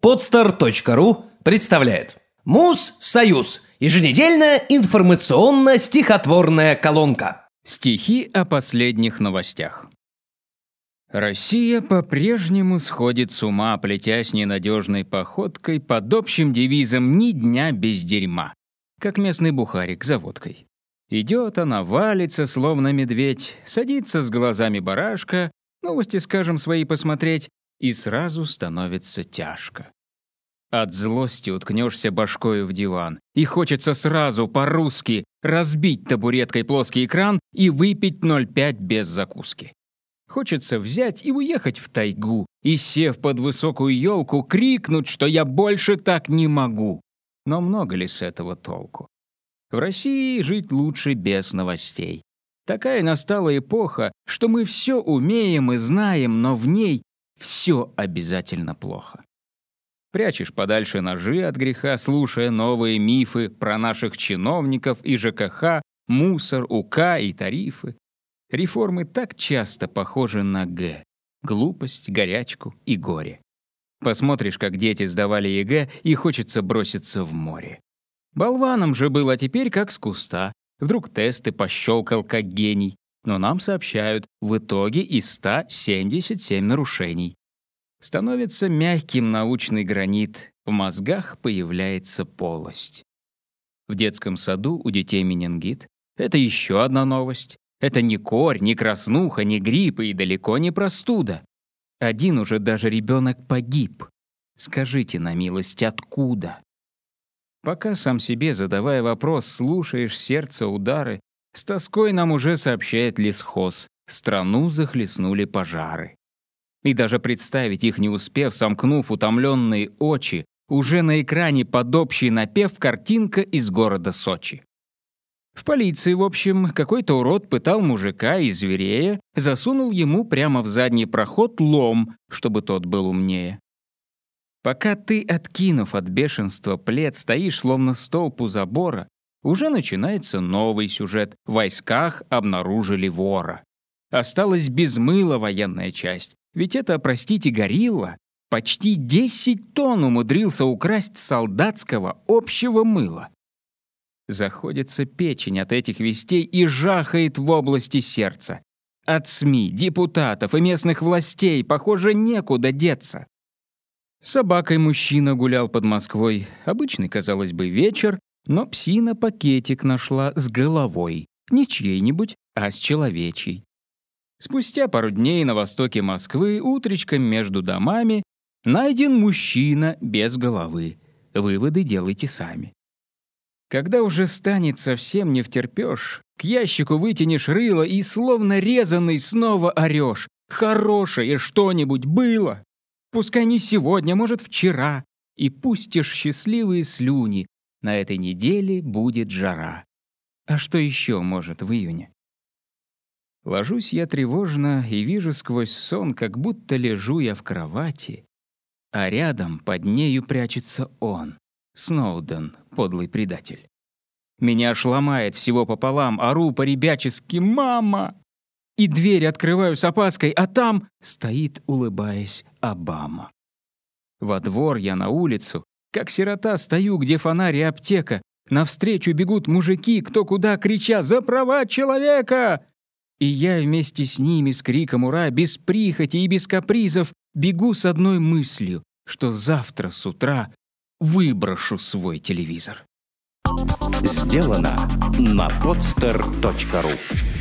Podster.ru представляет Муз-Союз. Еженедельная информационно-стихотворная колонка. Стихи о последних новостях. Россия по-прежнему сходит с ума, плетясь ненадежной походкой под общим девизом «Ни дня без дерьма», как местный бухарик за водкой. Идет она, валится, словно медведь, садится с глазами барашка, новости, скажем, свои посмотреть, и сразу становится тяжко. От злости уткнешься башкою в диван, и хочется сразу по-русски разбить табуреткой плоский экран и выпить 0,5 без закуски. Хочется взять и уехать в тайгу, и, сев под высокую елку, крикнуть, что я больше так не могу. Но много ли с этого толку? В России жить лучше без новостей. Такая настала эпоха, что мы все умеем и знаем, но в ней все обязательно плохо. Прячешь подальше ножи от греха, слушая новые мифы про наших чиновников и ЖКХ, мусор, УК и тарифы. Реформы так часто похожи на Г. Глупость, горячку и горе. Посмотришь, как дети сдавали ЕГЭ, и хочется броситься в море. Болваном же было теперь как с куста. Вдруг тесты пощелкал как гений но нам сообщают, в итоге из 177 нарушений. Становится мягким научный гранит, в мозгах появляется полость. В детском саду у детей менингит. Это еще одна новость. Это не корь, не краснуха, не грипп и далеко не простуда. Один уже даже ребенок погиб. Скажите на милость, откуда? Пока сам себе, задавая вопрос, слушаешь сердце удары, с тоской нам уже сообщает лесхоз. Страну захлестнули пожары. И даже представить их не успев, сомкнув утомленные очи, уже на экране под общий напев картинка из города Сочи. В полиции, в общем, какой-то урод пытал мужика и зверея, засунул ему прямо в задний проход лом, чтобы тот был умнее. Пока ты, откинув от бешенства плед, стоишь словно столб у забора, уже начинается новый сюжет. В войсках обнаружили вора. Осталась без мыла военная часть. Ведь это, простите, горилла. Почти 10 тонн умудрился украсть солдатского общего мыла. Заходится печень от этих вестей и жахает в области сердца. От СМИ, депутатов и местных властей, похоже, некуда деться. С собакой мужчина гулял под Москвой. Обычный, казалось бы, вечер, но псина пакетик нашла с головой. Не с чьей-нибудь, а с человечьей. Спустя пару дней на востоке Москвы, утречком между домами, найден мужчина без головы. Выводы делайте сами. Когда уже станет совсем не втерпёшь, к ящику вытянешь рыло и словно резанный снова орёшь. Хорошее что-нибудь было. Пускай не сегодня, может, вчера. И пустишь счастливые слюни, на этой неделе будет жара. А что еще может в июне? Ложусь я тревожно и вижу сквозь сон, как будто лежу я в кровати, а рядом под нею прячется он, Сноуден, подлый предатель. Меня аж ломает всего пополам, ору по-ребячески «Мама!» И дверь открываю с опаской, а там стоит, улыбаясь, Обама. Во двор я на улицу, как сирота стою, где фонарь и аптека. Навстречу бегут мужики, кто куда, крича «За права человека!» И я вместе с ними с криком «Ура!» без прихоти и без капризов бегу с одной мыслью, что завтра с утра выброшу свой телевизор. Сделано на podster.ru